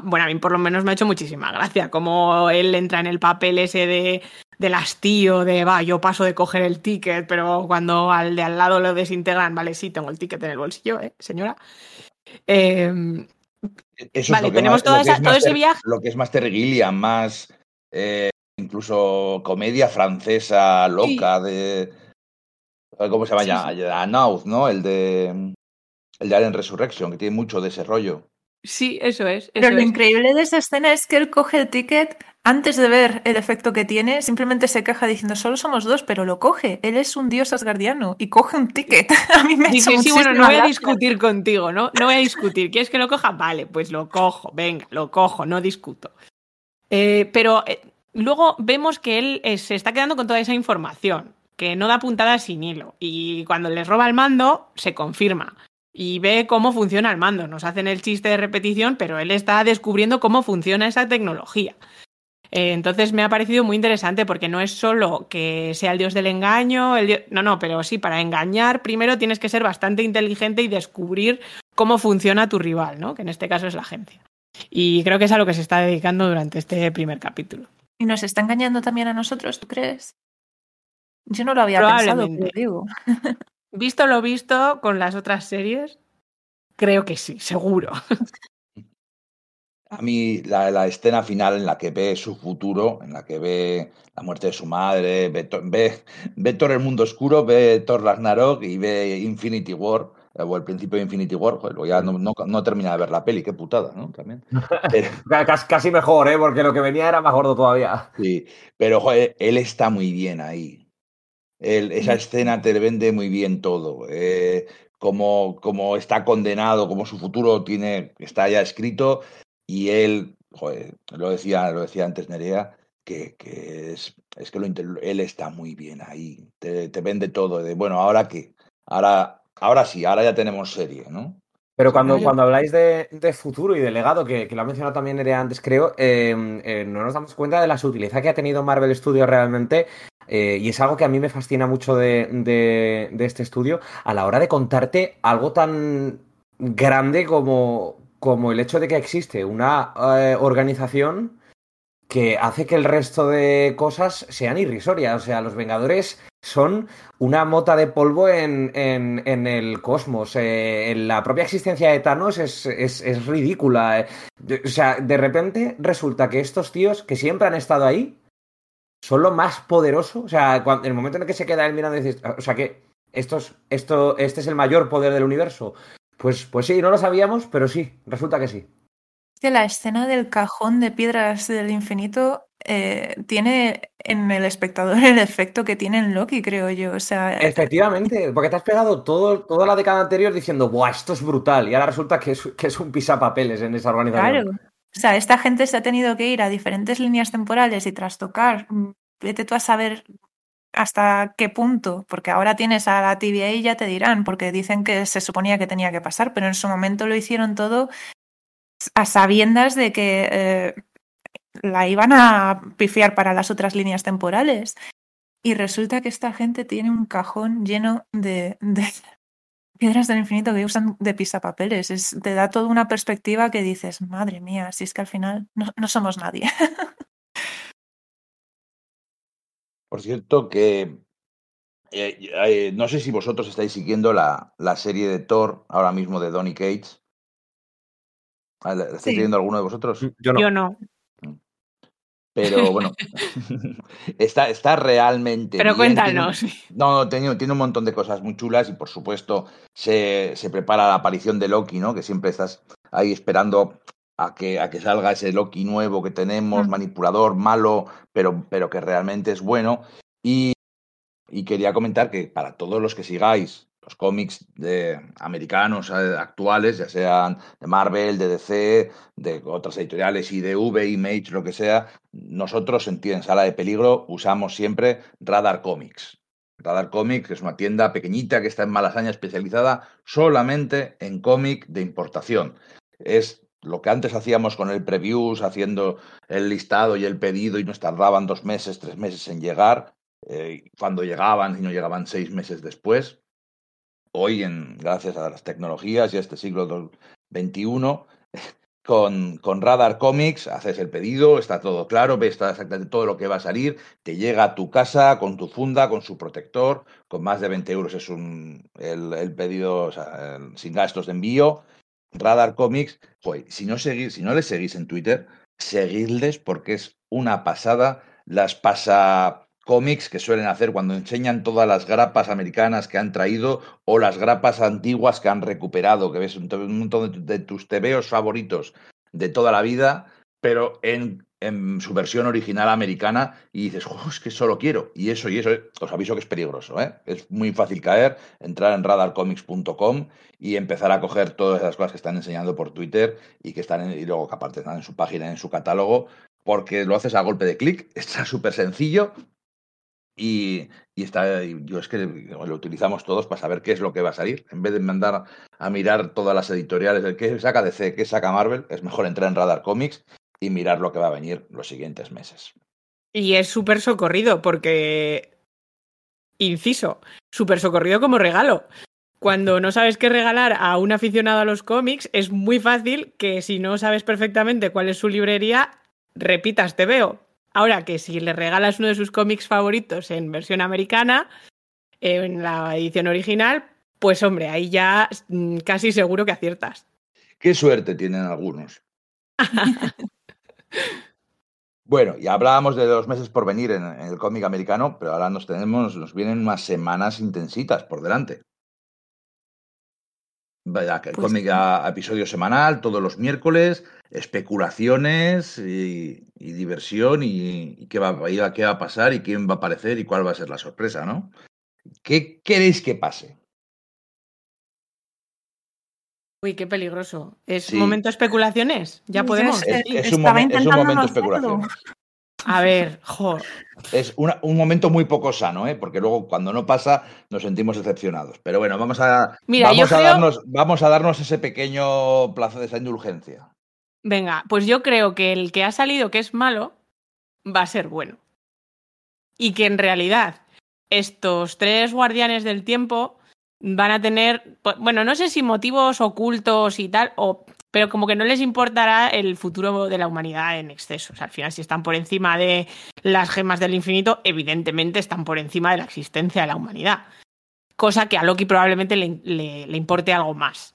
bueno, a mí por lo menos me ha hecho muchísima gracia, como él entra en el papel ese de, del hastío, de va, yo paso de coger el ticket, pero cuando al de al lado lo desintegran, vale, sí, tengo el ticket en el bolsillo, ¿eh, señora? Eh, Eso vale, es lo que tenemos más, toda lo que esa, es todo ese viaje. Lo que es más Terry más eh, incluso comedia francesa loca de. ¿Cómo se llama Sí, sí. ¿no? El de. El de Alien Resurrection, que tiene mucho de ese rollo. Sí, eso es. Pero lo es. increíble de esa escena es que él coge el ticket antes de ver el efecto que tiene, simplemente se queja diciendo solo somos dos, pero lo coge. Él es un dios asgardiano y coge un ticket. A mí me Dice, sí, bueno, no voy a discutir contigo, ¿no? No voy a discutir. ¿Quieres que lo coja? Vale, pues lo cojo, venga, lo cojo, no discuto. Eh, pero eh, luego vemos que él eh, se está quedando con toda esa información, que no da puntada sin hilo. Y cuando les roba el mando, se confirma. Y ve cómo funciona el mando. Nos hacen el chiste de repetición, pero él está descubriendo cómo funciona esa tecnología. Eh, entonces me ha parecido muy interesante porque no es solo que sea el dios del engaño, el dios... no, no, pero sí, para engañar primero tienes que ser bastante inteligente y descubrir cómo funciona tu rival, ¿no? que en este caso es la agencia. Y creo que es a lo que se está dedicando durante este primer capítulo. ¿Y nos está engañando también a nosotros, tú crees? Yo no lo había pensado, pero digo. Visto lo visto con las otras series, creo que sí, seguro. A mí la, la, escena final en la que ve su futuro, en la que ve la muerte de su madre, ve, ve, ve Thor el mundo oscuro, ve Thor Ragnarok y ve Infinity War, o el principio de Infinity War, joder, ya no, no, no, termina de ver la peli, qué putada, ¿no? También. Pero... Casi mejor, ¿eh? Porque lo que venía era más gordo todavía. Sí, pero joder, él está muy bien ahí. Él, esa escena te vende muy bien todo. Eh, como, como está condenado, como su futuro tiene, está ya escrito, y él, joder, lo decía, lo decía antes Nerea, que, que es, es, que lo, él está muy bien ahí, te, te vende todo, de bueno, ahora qué, ahora, ahora sí, ahora ya tenemos serie, ¿no? Pero cuando, cuando habláis de, de, futuro y de legado, que, que, lo ha mencionado también Nerea antes, creo, eh, eh, no nos damos cuenta de la sutileza que ha tenido Marvel Studios realmente eh, y es algo que a mí me fascina mucho de, de, de, este estudio a la hora de contarte algo tan grande como, como el hecho de que existe una eh, organización que hace que el resto de cosas sean irrisorias. O sea, los Vengadores son una mota de polvo en, en, en el cosmos. Eh, la propia existencia de Thanos es, es, es ridícula. O sea, de repente resulta que estos tíos que siempre han estado ahí son lo más poderoso. O sea, cuando, en el momento en el que se queda él mirando y dice, o sea, que estos, esto, este es el mayor poder del universo. Pues, pues sí, no lo sabíamos, pero sí, resulta que sí. Que la escena del cajón de piedras del infinito eh, tiene en el espectador el efecto que tiene en Loki, creo yo. O sea, Efectivamente, porque te has pegado todo, toda la década anterior diciendo, ¡buah, esto es brutal! Y ahora resulta que es, que es un pisapapeles en esa organización. Claro. O sea, esta gente se ha tenido que ir a diferentes líneas temporales y trastocar. Mm, vete tú a saber hasta qué punto, porque ahora tienes a la TVA y ya te dirán, porque dicen que se suponía que tenía que pasar, pero en su momento lo hicieron todo a sabiendas de que eh, la iban a pifiar para las otras líneas temporales. Y resulta que esta gente tiene un cajón lleno de, de piedras del infinito que usan de pisapapeles. Es, te da toda una perspectiva que dices, madre mía, si es que al final no, no somos nadie. Por cierto, que eh, eh, no sé si vosotros estáis siguiendo la, la, serie de Thor ahora mismo de Donny Cates. ¿La estáis sí. siguiendo alguno de vosotros? Yo no. Yo no. Pero bueno, está, está realmente. Pero bien. cuéntanos. Tiene, no, no tiene, tiene, un montón de cosas muy chulas y por supuesto se, se prepara la aparición de Loki, ¿no? Que siempre estás ahí esperando a que, a que salga ese Loki nuevo que tenemos, mm. manipulador, malo, pero, pero que realmente es bueno. Y, y, quería comentar que para todos los que sigáis los cómics de americanos eh, actuales, ya sean de Marvel, de DC, de otras editoriales, IDV, Image, lo que sea, nosotros en, en Sala de Peligro usamos siempre Radar Comics. Radar Comics es una tienda pequeñita que está en Malasaña especializada solamente en cómic de importación. Es lo que antes hacíamos con el previews, haciendo el listado y el pedido y nos tardaban dos meses, tres meses en llegar, eh, cuando llegaban y no llegaban seis meses después. Hoy, en, gracias a las tecnologías y a este siglo XXI, con, con, Radar Comics haces el pedido, está todo claro, ves exactamente todo lo que va a salir, te llega a tu casa con tu funda, con su protector, con más de 20 euros es un, el, el pedido sin gastos de envío. Radar Comics, joder, si no, seguís, si no les seguís en Twitter, seguidles porque es una pasada las pasa cómics que suelen hacer cuando enseñan todas las grapas americanas que han traído o las grapas antiguas que han recuperado, que ves un, montón de, tus tebeos favoritos de toda la vida, pero en, en su versión original americana y dices, oh, es que solo quiero. Y eso, y eso, os aviso que es peligroso, ¿eh? Es muy fácil caer, entrar en radarcomics.com y empezar a coger todas esas cosas que están enseñando por Twitter y que están en, y luego que aparte están en su página, en su catálogo, porque lo haces a golpe de clic, está súper sencillo y, y, está, yo es que lo utilizamos todos para saber qué es lo que va a salir. En vez de mandar a mirar todas las editoriales, el que saca DC, qué saca Marvel, es mejor entrar en Radar Comics y mirar lo que va a venir los siguientes meses. Y es súper socorrido porque, inciso, súper socorrido como regalo. Cuando no sabes qué regalar a un aficionado a los cómics, es muy fácil que si no sabes perfectamente cuál es su librería, repitas te veo. Ahora que si le regalas uno de sus cómics favoritos en versión americana, en la edición original, pues hombre, ahí ya mm, casi seguro que aciertas. Qué suerte tienen algunos. bueno, ya hablábamos de los meses por venir en, en el cómic americano, pero ahora nos tenemos, nos vienen unas semanas intensitas por delante. Vaya, Pues cómic sí. a, a episodio semanal, todos los miércoles, especulaciones y, y diversión y, y qué, va, y qué va a pasar y quién va a aparecer y cuál va a ser la sorpresa, ¿no? ¿Qué queréis que pase? Uy, qué peligroso. ¿Es Sí. momento de especulaciones? ¿Ya podemos? Es, es un, momen- es un intentando momento no especulación. A ver, jo, Es una- un momento muy poco sano, ¿eh? porque luego cuando no pasa nos sentimos decepcionados. Pero bueno, vamos a, Mira, vamos a, creo- darnos, vamos a darnos ese pequeño plazo de esa indulgencia. Venga, pues yo creo que el que ha salido que es malo va a ser bueno. Y que en realidad estos tres guardianes del tiempo van a tener, bueno, no sé si motivos ocultos y tal, o, pero como que no les importará el futuro de la humanidad en exceso. O sea, al final, si están por encima de las gemas del infinito, evidentemente están por encima de la existencia de la humanidad. Cosa que a Loki probablemente le, importe algo más.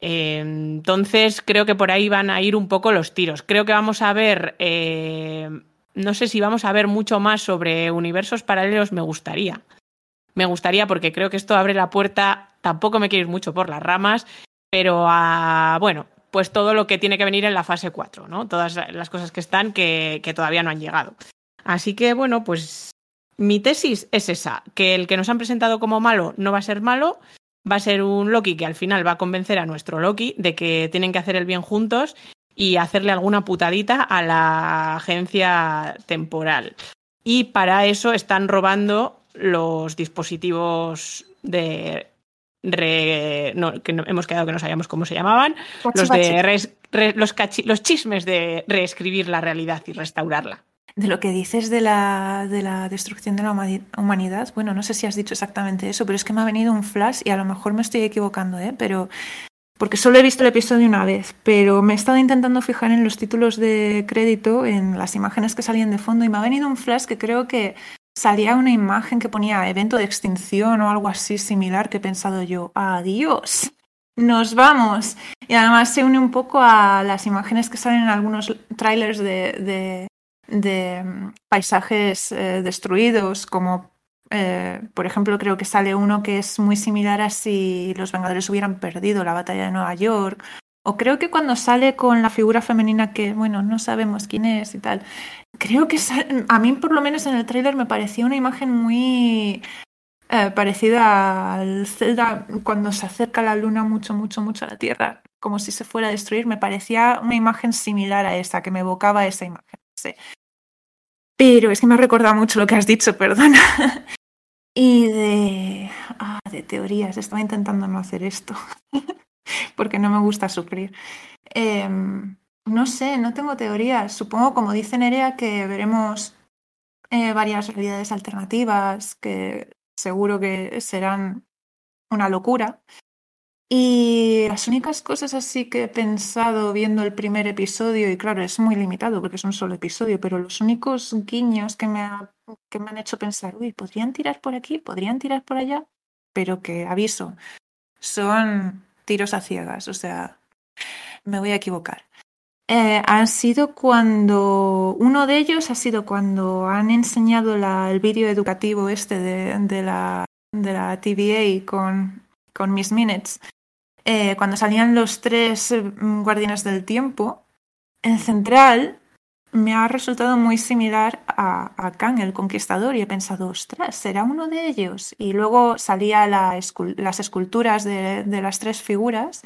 Entonces, creo que por ahí van a ir un poco los tiros. Creo que vamos a ver. eh, no sé si vamos a ver mucho más sobre universos paralelos, me gustaría. Me gustaría porque creo que esto abre la puerta. Tampoco me quiero ir mucho por las ramas, pero a. Bueno, pues todo lo que tiene que venir en la fase 4, ¿no? Todas las cosas que están que, que todavía no han llegado. Así que, bueno, pues mi tesis es esa: que el que nos han presentado como malo no va a ser malo, va a ser un Loki que al final va a convencer a nuestro Loki de que tienen que hacer el bien juntos y hacerle alguna putadita a la agencia temporal. Y para eso están robando los dispositivos de... re- no, que no- hemos quedado que no sabíamos cómo se llamaban, los de re- los, cachi- los chismes de reescribir la realidad y restaurarla. De lo que dices de la, de la destrucción de la humani- humanidad, bueno, no sé si has dicho exactamente eso, pero es que me ha venido un flash y a lo mejor me estoy equivocando, ¿eh? Pero porque solo he visto el episodio una vez, pero me he estado intentando fijar en los títulos de crédito, en las imágenes que salían de fondo y me ha venido un flash que creo que salía una imagen que ponía evento de extinción o algo así similar que he pensado yo, adiós, nos vamos. Y además se une un poco a las imágenes que salen en algunos trailers de, de de mm, paisajes eh, destruidos, como eh, por ejemplo creo que sale uno que es muy similar a si los Vengadores hubieran perdido la batalla de Nueva York, o creo que cuando sale con la figura femenina que, bueno, no sabemos quién es y tal, creo que a mí por lo menos en el tráiler me parecía una imagen muy eh, parecida al Zelda cuando se acerca la luna mucho, mucho, mucho a la Tierra, como si se fuera a destruir, me parecía una imagen similar a esa, que me evocaba esa imagen. Pero es que me ha recordado mucho lo que has dicho, perdona. Y de, ah, de teorías, estaba intentando no hacer esto, porque no me gusta sufrir. Em, no sé, no tengo teorías. Supongo, como dice Nerea, que veremos eh, varias realidades alternativas que seguro que serán una locura. Y las únicas cosas así que he pensado viendo el primer episodio, y claro, es muy limitado porque es un solo episodio, pero los únicos guiños que me, que me han hecho pensar, uy, podrían tirar por aquí, podrían tirar por allá, pero que aviso, son tiros a ciegas, o sea, me voy a equivocar. Eh, han sido cuando, uno de ellos ha sido cuando han enseñado el vídeo educativo este de, de la, de la TVA con, con Miss Minutes, eh, cuando salían los tres mm, guardianes del tiempo, en central me ha resultado muy similar a, a Kang el Conquistador y he pensado, ostras, ¿será uno de ellos? Y luego salía la las esculturas de, de las tres figuras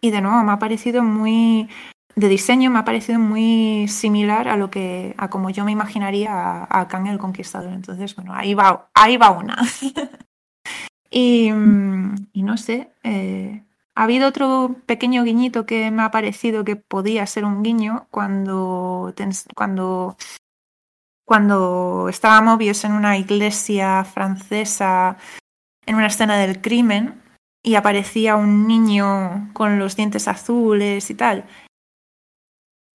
y de nuevo me ha parecido muy, de diseño me ha parecido muy similar a lo que, a como yo me imaginaría a, a el Conquistador. Entonces, bueno, ahí va, ahí va una. y, mm, y no sé, eh, ha habido otro pequeño guiñito que me ha parecido que podía ser un guiño cuando, cuando, cuando estaba Mobius en una iglesia francesa en una escena del crimen y aparecía un niño con los dientes azules y tal.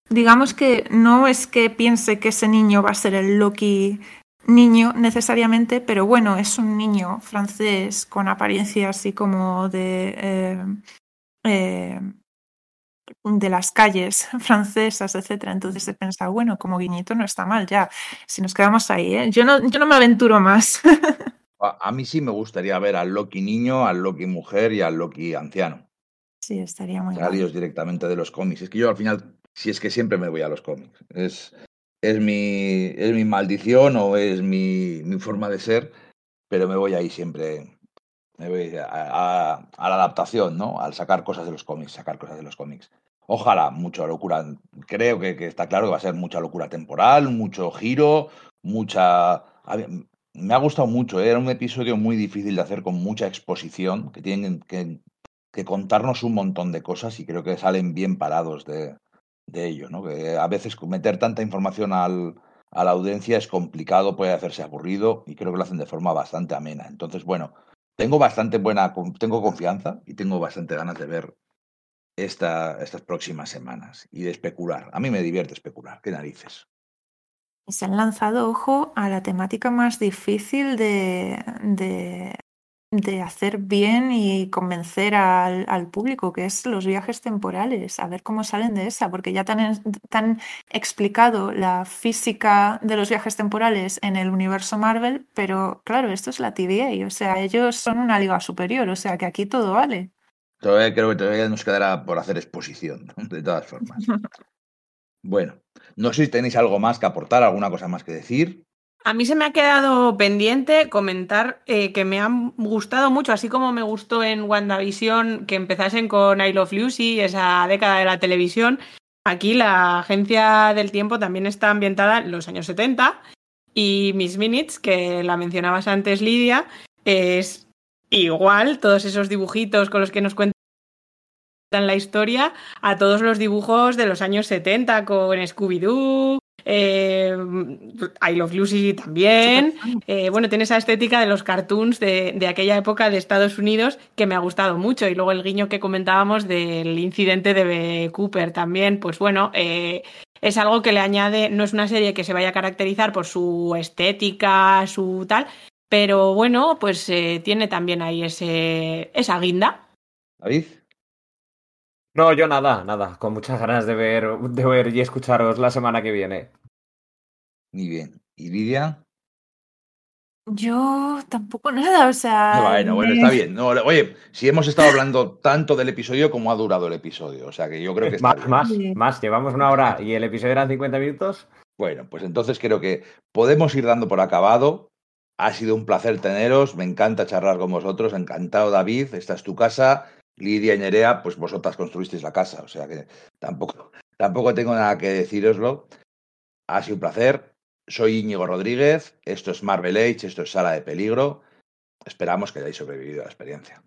digamos que no es que piense que ese niño va a ser el Loki niño necesariamente, pero bueno, es un niño francés con apariencia así como de, eh, eh, de las calles francesas, etcétera. Entonces he pensado, bueno, como guiñito no está mal ya, si nos quedamos ahí, ¿eh? yo, no, yo no me aventuro más. a, mí sí me gustaría ver al Loki niño, al Loki mujer y al Loki anciano. Sí, estaría muy Salidos directamente de los cómics. Es que yo al final, si es que siempre me voy a los cómics. Es, es mi, es mi maldición o es mi, mi forma de ser, pero me voy ahí siempre me voy a, a, la adaptación, ¿no? Al sacar cosas de los cómics, sacar cosas de los cómics. Ojalá, mucha locura. Creo que, que, está claro que va a ser mucha locura temporal, mucho giro, mucha. Me ha gustado mucho, ¿eh? era un episodio muy difícil de hacer con mucha exposición, que tienen que, que contarnos un montón de cosas y creo que salen bien parados de, de ello, ¿no? Que a veces meter tanta información al, a la audiencia es complicado, puede hacerse aburrido y creo que lo hacen de forma bastante amena. Entonces, bueno, tengo bastante buena, tengo confianza y tengo bastante ganas de ver esta, estas próximas semanas y de especular. A mí me divierte especular, qué narices. Se han lanzado, ojo, a la temática más difícil de, de de hacer bien y convencer al, al, público, que es los viajes temporales, a ver cómo salen de esa, porque ya tan, tan explicado la física de los viajes temporales en el universo Marvel, pero claro, esto es la TVA, o sea, ellos son una liga superior, o sea que aquí todo vale. Todavía creo que todavía nos quedará por hacer exposición, de todas formas. bueno, no sé si tenéis algo más que aportar, alguna cosa más que decir. A mí se me ha quedado pendiente comentar eh, que me han gustado mucho, así como me gustó en WandaVision que empezasen con I Love Lucy, esa década de la televisión. Aquí la agencia del tiempo también está ambientada en los años 70 y Miss Minutes, que la mencionabas antes Lidia, es igual, todos esos dibujitos con los que nos cuentan la historia a todos los dibujos de los años 70 con Scooby-Doo, eh, I Love Lucy también. Eh, bueno, tiene esa estética de los cartoons de, de, aquella época de Estados Unidos que me ha gustado mucho. Y luego el guiño que comentábamos del incidente de Cooper también, pues bueno, eh, es algo que le añade, no es una serie que se vaya a caracterizar por su estética, su tal, pero bueno, pues eh, tiene también ahí ese, esa guinda. David. No, yo nada, nada, con muchas ganas de ver, de ver y escucharos la semana que viene. Muy bien. ¿Y Lidia? Yo tampoco nada, o sea. Bueno, bueno, está bien. No, oye, si hemos estado hablando tanto del episodio como ha durado el episodio, o sea que yo creo que está más, bien. más, más, llevamos una hora y el episodio eran 50 minutos. Bueno, pues entonces creo que podemos ir dando por acabado. Ha sido un placer teneros, me encanta charlar con vosotros, encantado David, esta es tu casa. Lidia y Nerea, pues vosotras construisteis la casa, o sea que tampoco, tampoco tengo nada que deciroslo. Ha sido un placer. Soy Íñigo Rodríguez, esto es Marvel Age, esto es Sala de Peligro. Esperamos que hayáis sobrevivido a la experiencia.